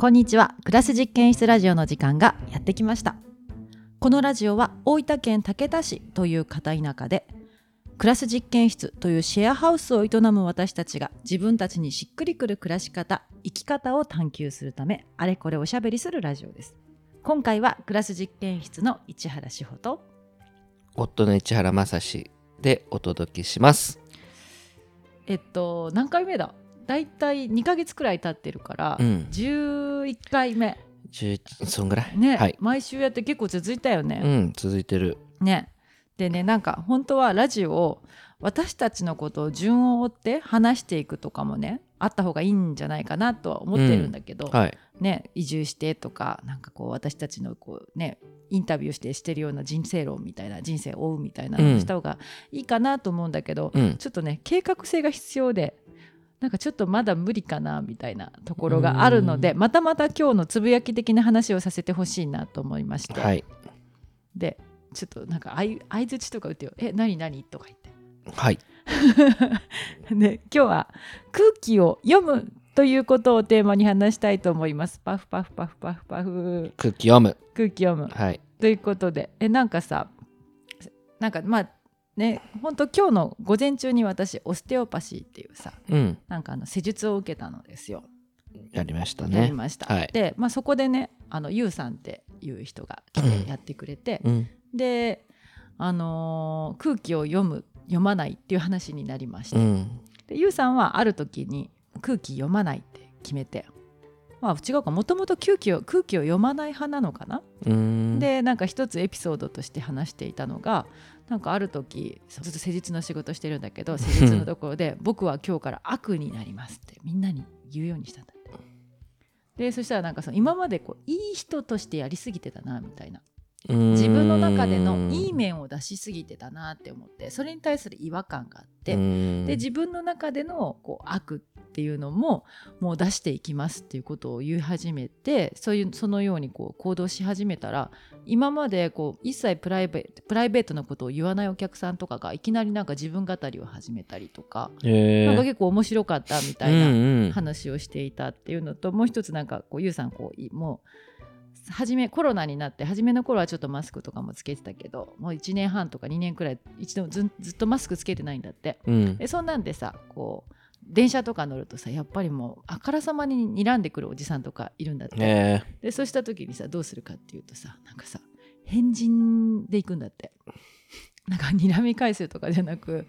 こんにちは。クラス実験室ラジオの時間がやってきました。このラジオは大分県竹田市という片田舎でクラス実験室というシェアハウスを営む私たちが自分たちにしっくりくる暮らし方生き方を探求するためあれこれおしゃべりするラジオです。今回はクラス実験室の市原志保と夫の市原正史でお届けします。えっと何回目だ？だいたい2ヶ月くらい経ってるから、うん。11回目。11そんぐらい？ね、はい。毎週やって結構続いたよね、うん続いてる。ね。でねなんか本当はラジオを私たちのことを順を追って話していくとかもねあった方がいいんじゃないかなとは思ってるんだけど、はい。ね、移住してとかなんかこう私たちのこう、ね、インタビューしてしてるような人生論みたいな人生を追うみたいなのをした方がいいかなと思うんだけど、うん。ちょっとね計画性が必要でなんかちょっとまだ無理かなみたいなところがあるのでまたまた今日のつぶやき的な話をさせてほしいなと思いまして、はい。でちょっとなんか相相づちとか打ってよ「え何何?」とか言って。はい。で今日は空気を読むということをテーマに話したいと思います。パフパフパフパフパフ。空気読む。空気読む。はい。ということで。えなんかさなんかまあね本当今日の午前中に私オステオパシーっていうさうん。なんかあの施術を受けたのですよ。やりましたやりねました。はい。で、まあ、そこでねあのユウさんっていう人が来てやってくれて、うん。で、あのー空気を読む読まないっていう話になりまして、うん。でユウさんはある時に空気読まないって決めてまあ違うか。もともと空気を空気を読まない派なのかな、うん。でなんか一つエピソードとして話していたのがなんかある時ずっと施術の仕事してるんだけど 施術のところで「僕は今日から悪になります」ってみんなに言うようにしたんだって。でそしたらなんかその今までこういい人としてやりすぎてたなみたいな自分の中でのいい面を出しすぎてたなって思ってそれに対する違和感があって、でで自分の中でのこう悪っていうのももう出していきますっていうことを言い始めてそういうそのようにこう行動し始めたら今までこう一切プライベプライベートなことを言わないお客さんとかがいきなりなんか自分語りを始めたりとか、えなんか結構面白かったみたいな話をしていたっていうのと、もう一つなんかこうゆうさんこういもう初めコロナになって初めの頃はちょっとマスクとかもつけてたけどもう1年半とか2年くらい一度ずずっとマスクつけてないんだって。うん。でそんなんでさこう電車とか乗るとさやっぱりもうあからさまに睨んでくるおじさんとかいるんだって、えでそうした時にさどうするかっていうとさなんかさ変人で行くんだって。なんか睨み返すとかじゃなく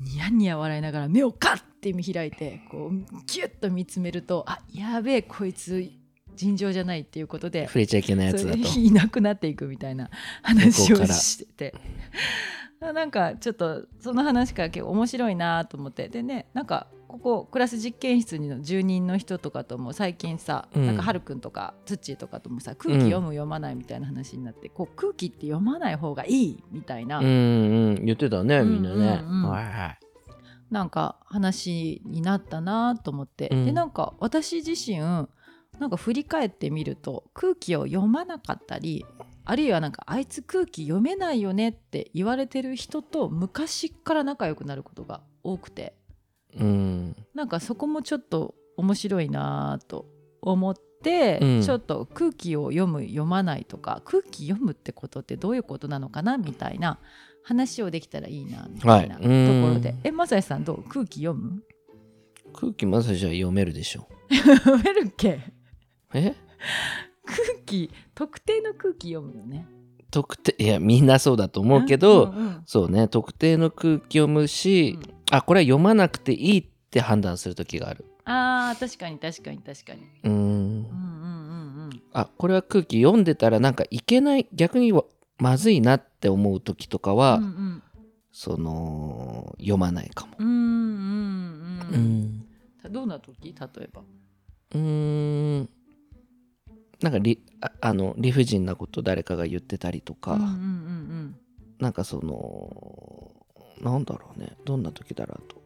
ニヤニヤ笑いながら目をカッて見開いてこうギュッと見つめるとあやべえこいつ尋常じゃないっていうことで触れちゃいけないやつだと。いなくなっていくみたいな話をしてて。なんかちょっとその話から結構面白いなと思って。でねなんかここクラス実験室の住人の人とかとも最近さ、うん。なんかはるくんとかつっちーとかともさ空気読む読まないみたいな話になって、こう空気って読まない方がいいみたいな、うんうん言ってたねみんなねうんうん。うんはいはいなんか話になったなと思って、うん。でなんか私自身なんか振り返ってみると空気を読まなかったりあるいはなんかあいつ空気読めないよねって言われてる人と昔から仲良くなることが多くてうん。なんかそこもちょっと面白いなと思って、うん。ちょっと空気を読む読まないとか空気読むってことってどういうことなのかなみたいな話をできたらいいなみたいなとこはいろで、うん。えまさやさんどう？空気読む？空気まさじゃ読めるでしょ 読めるっけ？え？空気特定の空気読むよね。特定いやみんなそうだと思うけど、うんうんそうね特定の空気読むし、うん。あこれは読まなくていいって判断する時がある。あー確かに確かに確かに。うーん。うんうんうんうん。あこれは空気読んでたらなんかいけない逆にわまずいなって思う時とかは、うんうん。その読まないかも。うんうんうんううんん。どんな時？例えば。うーんなんか理ああの理不尽なこと誰かが言ってたりとか、うんうんうん。なんかそのなんだろうね。どんな時だろうと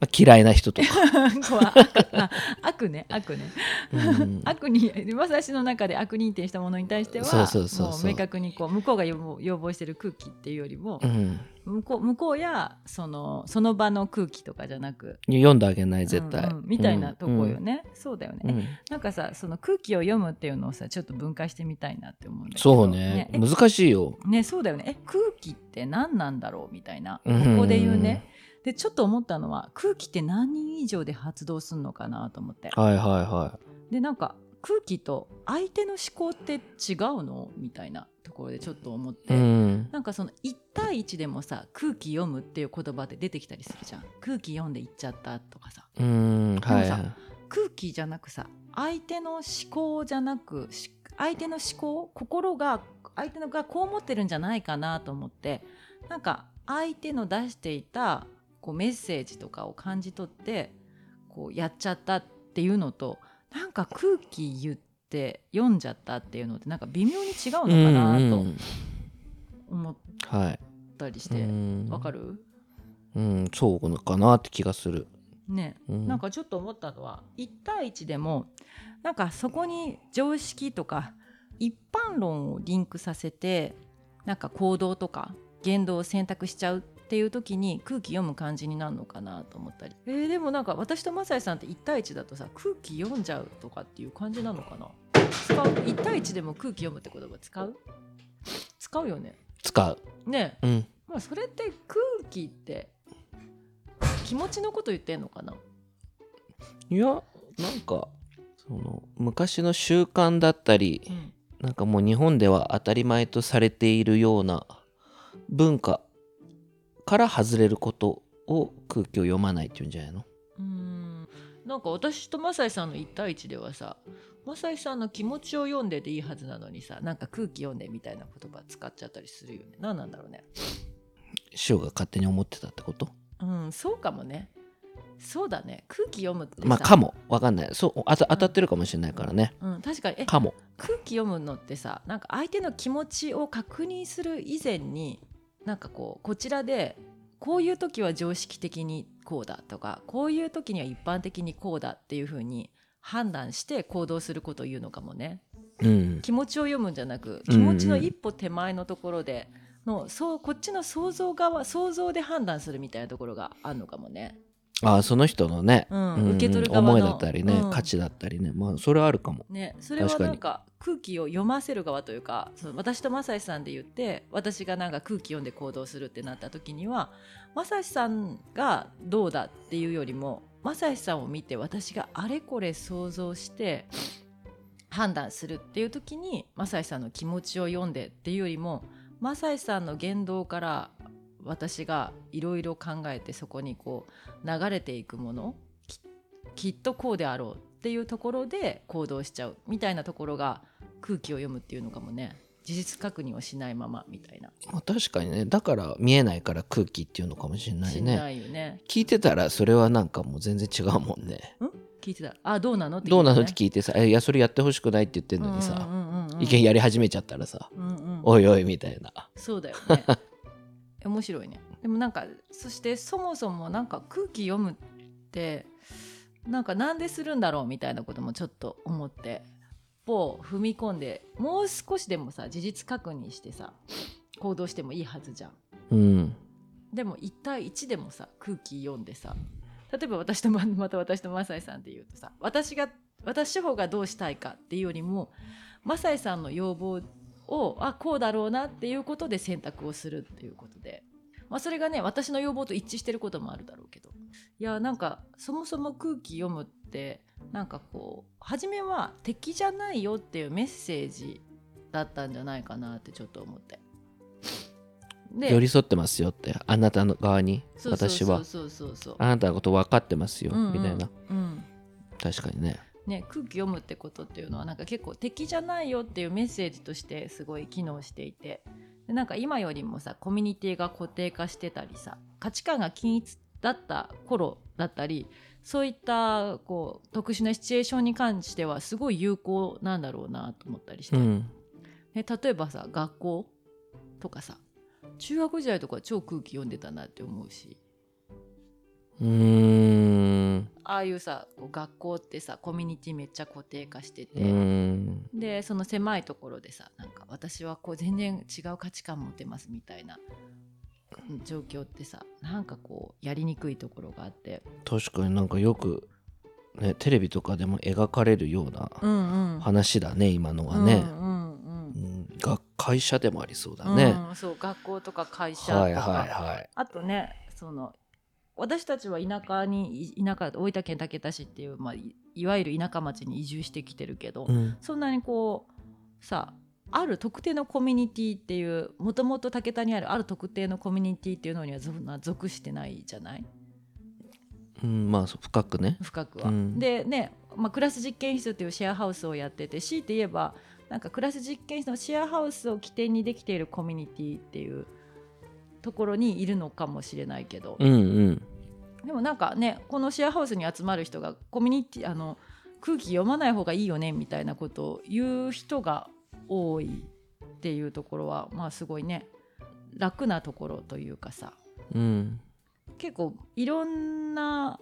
まあ、嫌いな人とか、悪ね。悪ね。うん。悪に私の中で悪認定したものに対してはそうそうそうそう。もう明確にこう向こうが要望してる空気っていうよりもうん、向こう向こうやそのその場の空気とかじゃなく読んであげない絶対、うんうんみたいなとこよね、そうだよね、うん。うんなんかさその空気を読むっていうのをさちょっと分解してみたいなって思うんだけど。そうね。え難しいよ、ねそうだよね。え空気って何なんだろう？みたいな。こうん。こで言うねでちょっと思ったのは空気って何人以上で発動するのかなと思って。はいはいはでなんか空気と相手の思考って違うのみたいなところでちょっと思っい、て、うん、なんかその1対1でもさ空気読むっていう言葉で出てきたりするじゃん。空気読んで言っちゃったとかさ。うんはいはい。空気じゃなくさ相手の思考じゃなくし相手の思考心が相手のがこう思ってるんじゃないかなと思って。なんか相手の出していたこうメッセージとかを感じ取ってこうやっちゃったっていうのとなんか空気言って読んじゃったっていうのってなんか微妙に違うのかなとうん思っはいたりしてうんわかる？うんそうかなって気がする、ね。うん、なんかちょっと思ったのは1対1でもなんかそこに常識とか一般論をリンクさせてなんか行動とか言動を選択しちゃうっていう時に空気読む感じになるのかなと思ったり。えーでもなんか私とマサイさんって1対1だとさ空気読んじゃうとかっていう感じなのかな？使う？1対1でも空気読むって言葉使う？使うよね。使う。ね。うん。まあそれって空気って気持ちのこと言ってんのかな？いやなんかその昔の習慣だったりうん。なんかもう日本では当たり前とされているような文化から外れることを空気を読まないっていうんじゃないの？うーん。なんか私とマサイさんの1対1ではさマサイさんの気持ちを読んでていいはずなのにさなんか空気読んでみたいな言葉使っちゃったりするよね。何なんだろうね。師匠が勝手に思ってたってこと？うんそうかもね。そうだね。空気読むってさ。まあかも。わかんない。そうあた当たってるかもしれないからね。うん、確かに。えかも。空気読むのってさなんか相手の気持ちを確認する以前になんかこうこちらでこういう時は常識的にこうだとかこういう時には一般的にこうだっていうふうに判断して行動することを言うのかもね。うん。気持ちを読むんじゃなくうん気持ちの一歩手前のところでのそうこっちの想像側想像で判断するみたいなところがあるのかもね。ああその人のね、うんうん受け取る側の思いだったりね、うん。価値だったりね。まあそれはあるかも。ね、それはなんか空気を読ませる側というかその私と正志さんで言って私がなんか空気読んで行動するってなった時には正志さんがどうだっていうよりも正志さんを見て私があれこれ想像して判断するっていう時に正志さんの気持ちを読んでっていうよりも正志さんの言動から私がいろいろ考えてそこにこう流れていくものききっとこうであろうっていうところで行動しちゃうみたいなところが空気を読むっていうのかもね。事実確認をしないままみたいな、まあ確かにね。だから見えないから空気っていうのかもしれないね。しないよね。聞いてたらそれはなんかもう全然違うもんね。聞いてた？らあどうなのってどうなのって聞いてさ「えいやそれやってほしくない」って言ってんのにさ、うんうんうんうん意見やり始めちゃったらさうんうん「おいおい」みたいな。そうだよね 面白いね。でもなんかそしてそもそもなんか空気読むってなんかなんでするんだろうみたいなこともちょっと思って歩踏み込んでもう少しでもさ事実確認してさ行動してもいいはずじゃん。うん。でも1対1でもさ空気読んでさ例えば私とままた私とマサイさんで言うとさ私が私志保がどうしたいかっていうよりもマサイさんの要望をあこうだろうなっていうことで選択をするっていうことで、まあ、それがね私の要望と一致してることもあるだろうけど。いやなんかそもそも空気読むってなんかこう初めは敵じゃないよっていうメッセージだったんじゃないかなってちょっと思って。で寄り添ってますよってあなたの側に私は。あなたのこと分かってますよ、みたいな。うん。確かにねね、空気読むってことっていうのはなんか結構敵じゃないよっていうメッセージとしてすごい機能していて。でなんか今よりもさコミュニティが固定化してたりさ価値観が均一だった頃だったりそういったこう特殊なシチュエーションに関してはすごい有効なんだろうなと思ったりして、うん。ね、例えばさ学校とかさ中学時代とか超空気読んでたなって思うし。うーんああいうさ学校ってさコミュニティめっちゃ固定化してて、うーん。でその狭いところでさなんか私はこう全然違う価値観持てますみたいなうん状況ってさなんかこうやりにくいところがあって。確かになんかよくねテレビとかでも描かれるようなうんうん。話だね今のはね、うんうんうん。うんが会社でもありそうだね、うん、そう学校とか会社とか、はいはいはい。あとねその私たちは田舎にい田舎大分県竹田市っていう、まあ、いいわゆる田舎町に移住してきてるけど、うん。そんなにこうさある特定のコミュニティっていうもともと竹田にあるある特定のコミュニティっていうのには属してないじゃない？うん、まあ深くね。深くは。うん。でね、まあ、クラス実験室っていうシェアハウスをやってて強いて言えばなんかクラス実験室のシェアハウスを起点にできているコミュニティっていうところにいるのかもしれないけど、うんうん。でもなんかねこのシェアハウスに集まる人がコミュニティあの空気読まない方がいいよねみたいなことを言う人が多いっていうところはまあすごいね楽なところというかさ。うん。結構いろんな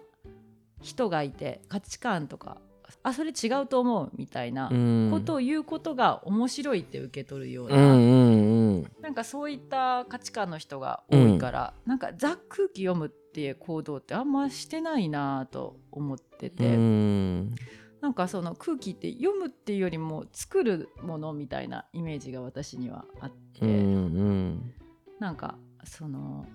人がいて価値観とかあそれ違うと思うみたいなうん。ことを言うことが面白いって受け取るような、うんうんうん。なんかそういった価値観の人が多いから、なんかザ空気読むっていう行動ってあんましてないなと思ってて、うん。なんかその空気って読むっていうよりも作るものみたいなイメージが私にはあって、うんうん。なんかその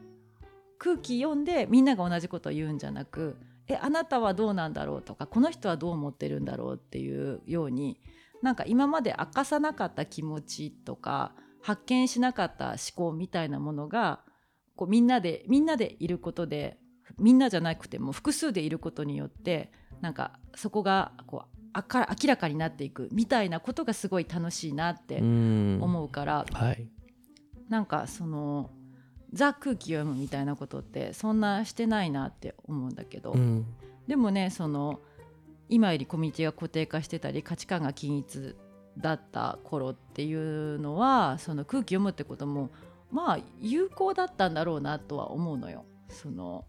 空気読んでみんなが同じことを言うんじゃなくえあなたはどうなんだろう？とかこの人はどう思ってるんだろう？っていうようになんか今まで明かさなかった気持ちとか発見しなかった思考みたいなものがこうみんなでみんなでいることでみんなじゃなくても複数でいることによってなんかそこがこうあか明らかになっていくみたいなことがすごい楽しいなってうん。思うから、はい。なんかそのザ空気読むみたいなことってそんなしてないなって思うんだけど、うん。でもねその今よりコミュニティが固定化してたり価値観が均一だった頃っていうのはその空気読むってこともまあ有効だったんだろうなとは思うのよ。その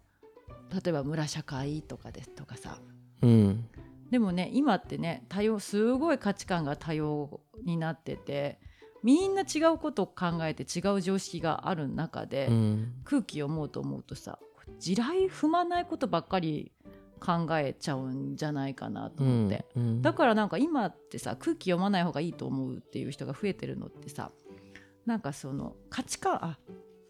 例えば村社会とかですとかさ。うん。でもね今ってね多様すごい価値観が多様になっててみんな違うことを考えて違う常識がある中で、うん。空気読もうと思うとさ地雷踏まないことばっかり考えちゃうんじゃないかなと思って、うんだからなんか今ってさ空気読まない方がいいと思うっていう人が増えてるのってさなんかその価値観あ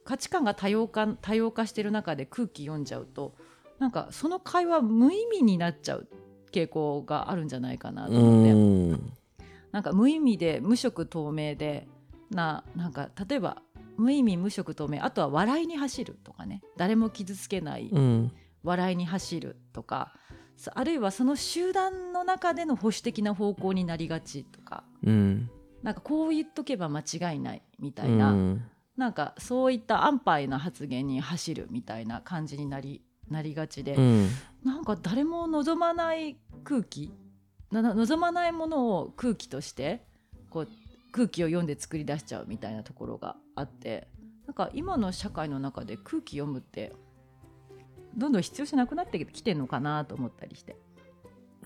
価値観が多様化多様化してる中で空気読んじゃうとなんかその会話無意味になっちゃう傾向があるんじゃないかなとう思って。んなんか無意味で無色透明でななんか例えば無意味無色透明あとは笑いに走るとかね。誰も傷つけないうん。笑いに走るとか。さあるいはその集団の中での保守的な方向になりがちとか。うん。なんかこう言っとけば間違いないみたういな、ん。なんかそういった安牌な発言に走るみたいな感じになりなりがちで、うん。なんか誰も望まない空気望まないものを空気としてこう空気を読んで作り出しちゃうみたいなところがあってなんか今の社会の中で空気読むってどんどん必要じゃなくなってきてるのかなと思ったりして。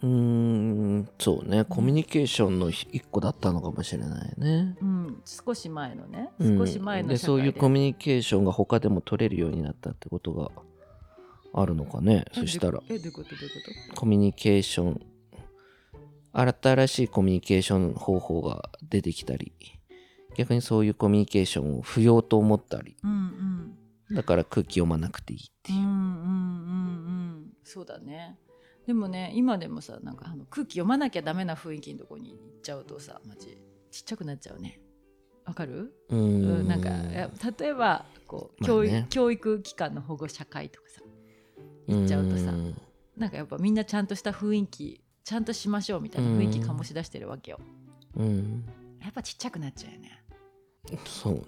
うんそうね。コミュニケーションの一個だったのかもしれないね。うん、少し前のね。うん。少し前のでそう社会で,、いうコミュニケーションが他でも取れるようになったってことがあるのかね。えそしたら。えどういうことどういうこコミュニケーション新しいコミュニケーション方法が出てきたり逆にそういうコミュニケーションを不要と思ったりとうん。だから空気読まなくていいっていう。うんうんうんうんうん。そうだね。でもね今でもさなんかあの空気読まなきゃダメな雰囲気のとこに行っちゃうとさマジちっちゃくなっちゃうね。わかる？ううん。んなんか例えばこう、まあね。教育機関の保護者会とかさ行っちゃうとさん。なんかやっぱみんなちゃんとした雰囲気ちゃんとしましょうみたいな雰囲気醸し出してるわけよ。うん。やっぱちっちゃくなっちゃうよね。そう。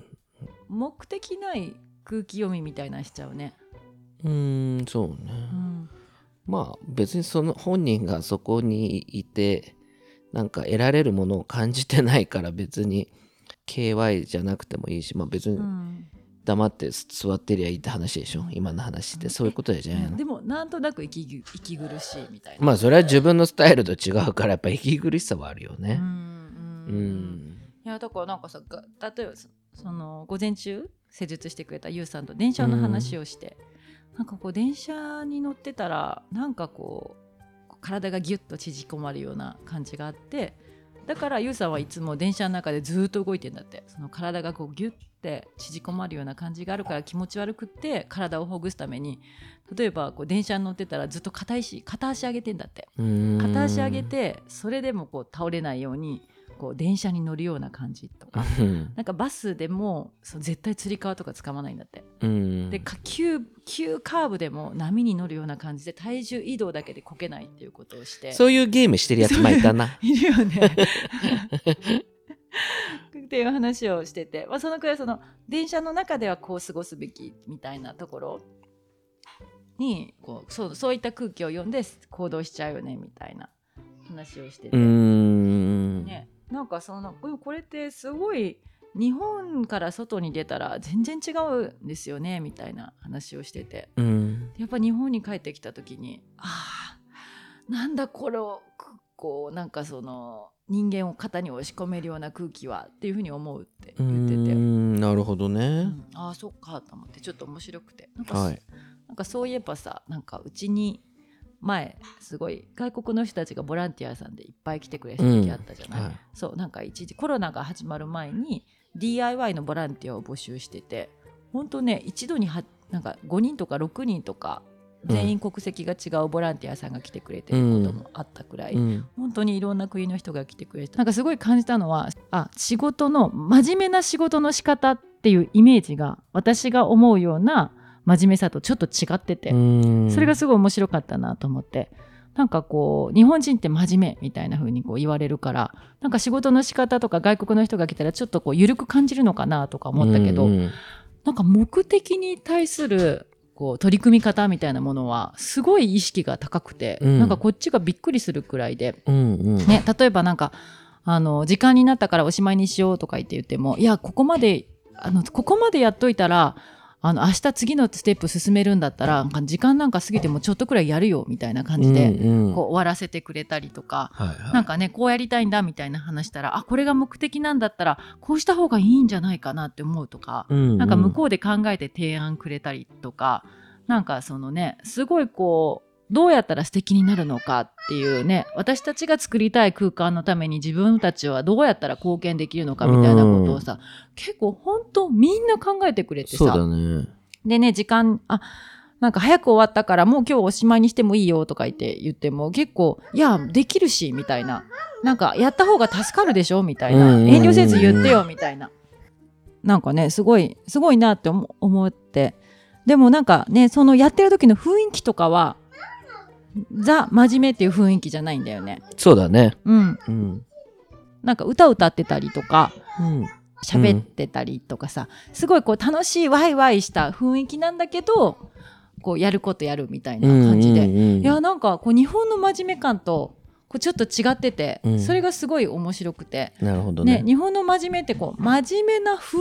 目的ない空気読みみたいなのしちゃうね。うんそうね、うん。まあ別にその本人がそこにいてなんか得られるものを感じてないから別に KY じゃなくてもいいしまあ別にうん黙って座ってりゃいいって話でしょ？今の話って。そういうことじゃないの？でもなんとなく息ぐ息苦しいみたいな。まあそれは自分のスタイルと違うからやっぱ息苦しさはあるよね。うんいやだからなんかさが例えばそその午前中施術してくれたゆうさんと電車の話をして、なんかこう電車に乗ってたらなんかこう体がギュッと縮こまるような感じがあってだからゆうさんはいつも電車の中でずっと動いてんだって。その体がこうギュッて縮こまるような感じがあるから気持ち悪くって体をほぐすために例えばこう電車に乗ってたらずっと片足片足上げてんだって。うん。片足上げてそれでもこう倒れないようにこう電車に乗るような感じとか。うん。なんかバスでもそう絶対つり革とか使わないんだって、うん。でか急急カーブでも波に乗るような感じで体重移動だけでこけないっていうことをして。そういうゲームしてるやつもいたな。いるよね っていう話をしてて、まあ、そのくらいその電車の中ではこう過ごすべきみたいなところにこうそうそういった空気を読んで行動しちゃうよねみたいな話をしてて、うん。ね、なんかそのうんこれってすごい日本から外に出たら全然違うんですよねみたいな話をしてて。うん。やっぱ日本に帰ってきた時にああなんだこれをくこうなんかその人間を肩に押し込めるような空気はっていうふうに思うってう言ってて、んなるほどうねん。ああそっかと思ってちょっと面白くて。なんか,、はい。なんかそういえばさなんかうちに前すごい外国の人たちがボランティアさんでいっぱい来てくれた時あったじゃない、はい。そうなんか一時コロナが始まる前に DIY のボランティアを募集してて本当ね一度にはなんか5人とか6人とか全員国籍が違うボランティアさんが来てくれてることもあったくらい、うん。本当にいろんな国の人が来てくれてなんかすごい感じたのはあ仕事の真面目な仕事の仕方っていうイメージが私が思うような真面目さとちょっと違ってて、うん。それがすごい面白かったなと思って。なんかこう日本人って真面目みたいな風にこう言われるからなんか仕事の仕方とか外国の人が来たらちょっとこう緩く感じるのかなとか思ったけど、うん。なんか目的に対するこう取り組み方みたいなものはすごい意識が高くて、うん。なんかこっちがびっくりするくらいで、うんうん。ね、例えばなんかあの時間になったからおしまいにしようとか言って言ってもいやここまであのここまでやっといたらあの明日次のステップ進めるんだったら時間なんか過ぎてもちょっとくらいやるよみたいな感じで、うんうん。こう終わらせてくれたりとか。はいはい。なんかねこうやりたいんだみたいな話したらあこれが目的なんだったらこうした方がいいんじゃないかなって思うとか、うん。なんか向こうで考えて提案くれたりとかなんかそのねすごいこうどうやったら素敵になるのかっていうね私たちが作りたい空間のために自分たちはどうやったら貢献できるのかみたいなことをさ、結構本当みんな考えてくれてそうださね。でね時間あなんか早く終わったからもう今日おしまいにしてもいいよとか言って言っても結構いやできるしみたいな。なんかやった方が助かるでしょみたいな。遠慮せず言ってよみたいな。なんかねすごいすごいなって思思って。でもなんかねそのやってる時の雰囲気とかはザ真面目っていう雰囲気じゃないんだよね。そうだね。うん。うん。なんか歌歌ってたりとかうん。喋ってたりとかさ、すごいこう楽しいワイワイした雰囲気なんだけどこうやることやるみたいな感じで、うんうんうん。いやなんかこう日本の真面目感とこうちょっと違ってて、うん。それがすごい面白くて、なるほどね。ね日本の真面目ってこう真面目な雰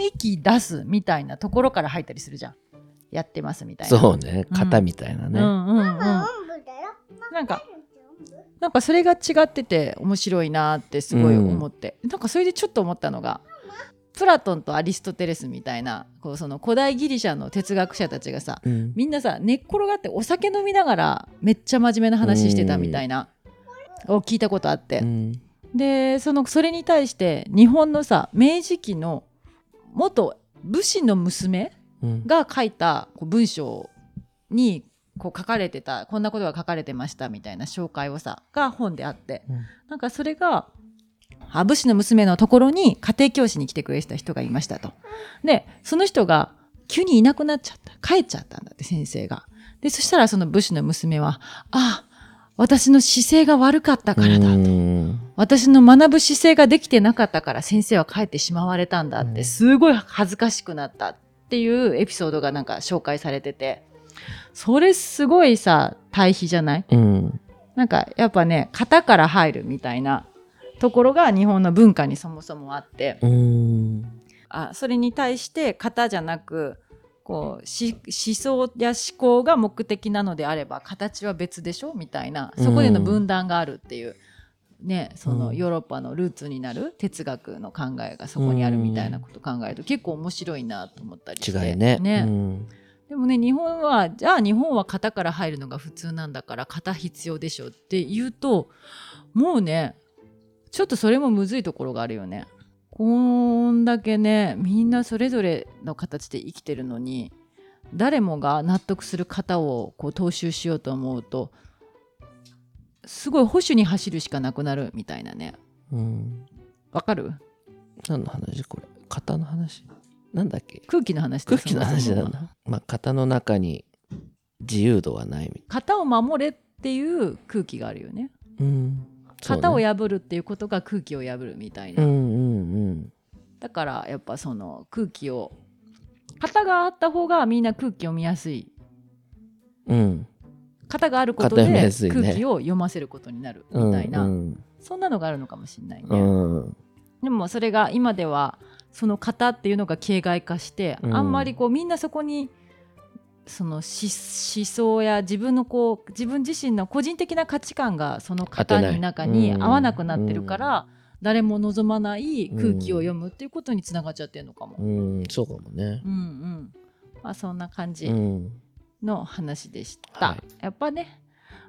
囲気出すみたいなところから入ったりするじゃん。やってますみたいな。そうね。型みたいなね。うんうんうん、なんかなんかそれが違ってて面白いなってすごい思って、なんかそれでちょっと思ったのがプラトンとアリストテレスみたいなこうその古代ギリシャの哲学者たちがさうん。みんなさ寝っ転がってお酒飲みながらめっちゃ真面目な話してたみたいなを聞いたことあって、うん。でそのそれに対して日本のさ明治期の元武士の娘うん。が書いた文章にこう書かれてたこんなことが書かれてましたみたいな紹介をさが本であって、うんなんかそれがあ武士の娘のところに家庭教師に来てくれた人がいましたと。でその人が急にいなくなっちゃった帰っちゃったんだって先生が。でそしたらその武士の娘は「あ私の姿勢が悪かったからだ」と。うん私の学ぶ姿勢ができてなかったから先生は帰ってしまわれたんだってすごい恥ずかしくなったっていうエピソードがなんか紹介されててそれすごいさ対比じゃない？うん。なんかやっぱね型から入るみたいなところが日本の文化にそもそもあって。うん。あそれに対して型じゃなくこうし思想や思考が目的なのであれば形は別でしょ？みたいな。そこでの分断があるっていう、ね、そのうん。ヨーロッパのルーツになる哲学の考えがそこにあるみたいなことを考えると結構面白いなと思ったりして。違いね。うんでもね日本はじゃあ日本は型から入るのが普通なんだから型必要でしょって言うともうねちょっとそれもむずいところがあるよね。こんだけねみんなそれぞれの形で生きてるのに誰もが納得する型をこう踏襲しようと思うとすごい保守に走るしかなくなるみたいなね。うん。わかる？何の話？これ。型の話？なんだっけ？空気の話だ空気の話だな。まあ型の中に自由度はないみ型を守れっていう空気があるよね。うん。型を破るっていうことが空気を破るみたいな、うんうんだからやっぱその空気を型があった方がみんな空気を見やすい。うん。うん型があることで空気を読ませることになるみたいな、うんそんなのがあるのかもしれないね、うん。でもそれが今ではその型っていうのが形骸化して、うん。あんまりこうみんなそこにその思思想や自分のこう自分自身の個人的な価値観がその型の中にうん。合わなくなってるから、誰も望まない空気を読むっていうことにつながっちゃってるのかも。うん。そうかもね。うんうん。まあ、そんな感じうん。の話でした、はい。やっぱね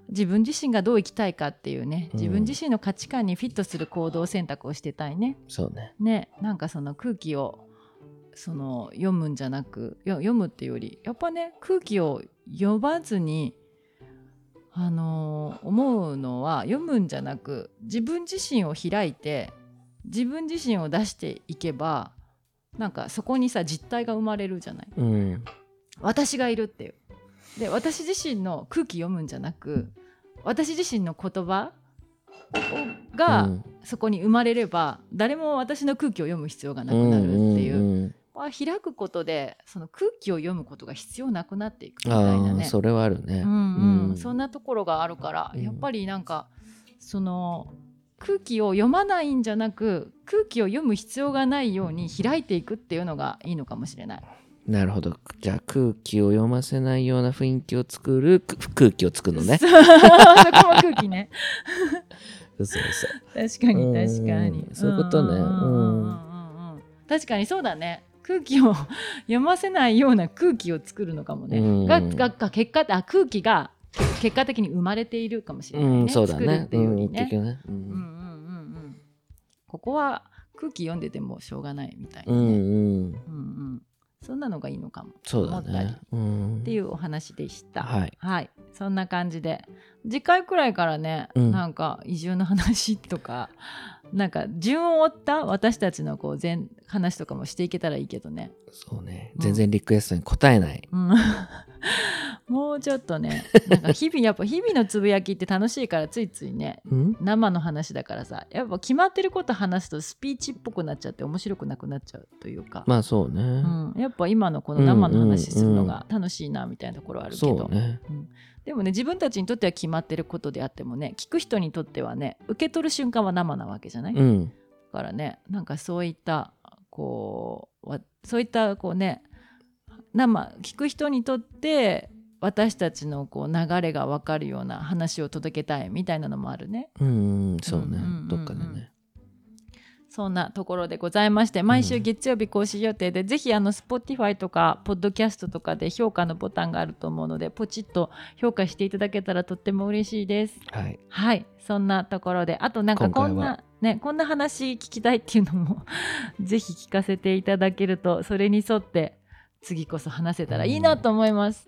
自分自身がどう生きたいかっていうねうん自分自身の価値観にフィットする行動選択をしてたいね。そうねねなんかその空気をその読むんじゃなくよ読むっていうよりやっぱね空気を読まずにあのー思うのは読むんじゃなく自分自身を開いて自分自身を出していけばなんかそこにさ実体が生まれるじゃないうん私がいるっていう。で私自身の空気読むんじゃなく私自身の言葉をが、うん。そこに生まれれば誰も私の空気を読む必要がなくなるっていう,、んんん。まあ開くことでその空気を読むことが必要なくなっていくみたいなね。ああそれはあるね。うんうん。うん。そんなところがあるから、うん。やっぱりなんかその空気を読まないんじゃなく空気を読む必要がないように開いていくっていうのがいいのかもしれない。なるほど。じゃあ空気を読ませないような雰囲気を作るく空気を作るのね。そう そこも空気ね。そうそう確かに確かに。うんそういうことね。うん確かにそうだね。空気を読ませないような空気を作るのかもね、うん。ががが結果あ空気が結果的に生まれているかもしれないね、うんそうだね。っていうね、うんうんうんうん。ここは空気読んでてもしょうがないみたいなね、うんうん。うんうんそんなのがいいのかも。そうだね。うん。っていうお話でした。はい、そんな感じで。次回くらいからね、うん。なんか移住の話とかなんか順を追った私たちのこう全話とかもしていけたらいいけどね。そうね。うん全然リクエストに答えない、うん。もうちょっとねなんか日々やっぱ日々のつぶやきって楽しいからついついねうん？生の話だからさやっぱ決まってること話すとスピーチっぽくなっちゃって面白くなくなっちゃうというか、まあそうね、うん、やっぱ今のこの生の話するのが楽しいなみたいなところあるけど、そうね。でもね自分たちにとっては決まってることであってもね聞く人にとってはね受け取る瞬間は生なわけじゃない、だうん。からねなんかそういったこうわそういったこうね生聞く人にとって私たちのこう流れが分かるような話を届けたいみたいなのもあるね。うんうんそうね、うんうんうんうん。どっかでね。そんなところでございまして毎週月曜日更新予定で、ぜひあの Spotify とか Podcast とかで評価のボタンがあると思うのでポチッと評価していただけたらとっても嬉しいです。はい。はい。そんなところであとなんかこんなねこんな話聞きたいっていうのも ぜひ聞かせていただけるとそれに沿って次こそ話せたらいいなと思います。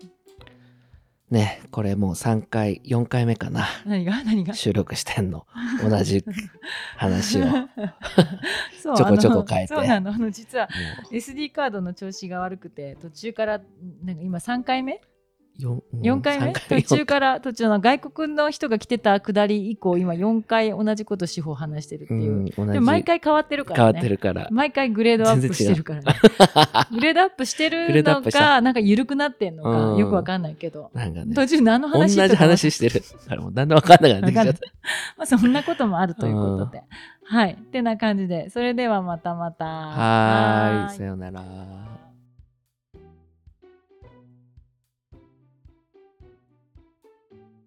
ねこれもう3回4回目かな。何が？何が？収録してんの。同じ話を。も そうちょこちょこ変えて。そうなの。あの実はう SD カードの調子が悪くて途中からなんか今3回目 4, 4回目？途中から途中の外国の人が来てた下り以降今4回同じこと司法話してるっていう、うん、でも毎回変わってるからね。変わってるから。毎回グレードアップしてるからね。グレードアップしてるのかなんか緩くなってんのうん。かよくわかんないけど。なんかね、途中何の同じ話してたか話してる。だからもうだんだん分かんなくなってきちゃっわかまあそんなこともあるということで。はい。ってな感じで。それではまたまた。た。はーい、さようなら。